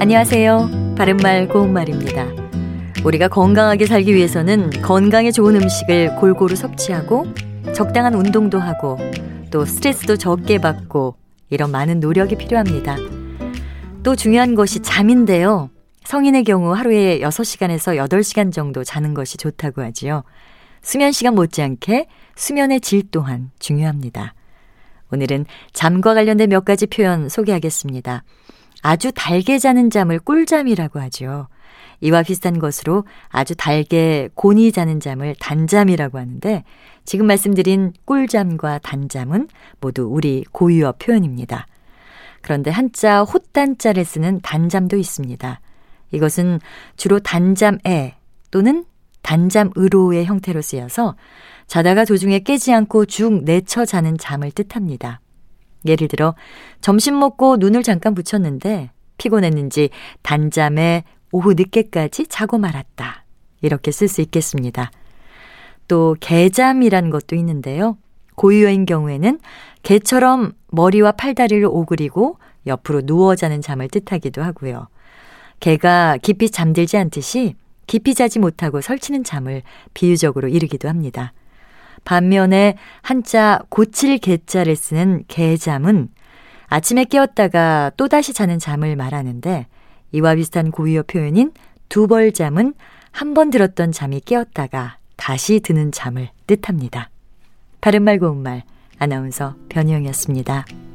안녕하세요. 바른말 고운말입니다. 우리가 건강하게 살기 위해서는 건강에 좋은 음식을 골고루 섭취하고 적당한 운동도 하고 또 스트레스도 적게 받고 이런 많은 노력이 필요합니다. 또 중요한 것이 잠인데요. 성인의 경우 하루에 6시간에서 8시간 정도 자는 것이 좋다고 하지요. 수면 시간 못지않게 수면의 질 또한 중요합니다. 오늘은 잠과 관련된 몇 가지 표현 소개하겠습니다. 아주 달게 자는 잠을 꿀잠이라고 하죠. 이와 비슷한 것으로 아주 달게 곤히 자는 잠을 단잠이라고 하는데 지금 말씀드린 꿀잠과 단잠은 모두 우리 고유어 표현입니다. 그런데 한자 호단자를 쓰는 단잠도 있습니다. 이것은 주로 단잠에 또는 단잠으로의 형태로 쓰여서 자다가 도중에 깨지 않고 쭉 내쳐 자는 잠을 뜻합니다. 예를 들어 점심 먹고 눈을 잠깐 붙였는데 피곤했는지 단잠에 오후 늦게까지 자고 말았다. 이렇게 쓸 수 있겠습니다. 또 개잠이란 것도 있는데요. 고유어인 경우에는 개처럼 머리와 팔다리를 오그리고 옆으로 누워 자는 잠을 뜻하기도 하고요. 개가 깊이 잠들지 않듯이 깊이 자지 못하고 설치는 잠을 비유적으로 이르기도 합니다. 반면에 한자 고칠 개자를 쓰는 개잠은 아침에 깨었다가 또다시 자는 잠을 말하는데 이와 비슷한 고유어 표현인 두벌잠은 한 번 들었던 잠이 깨었다가 다시 드는 잠을 뜻합니다. 바른말 고운말 아나운서 변희영이었습니다.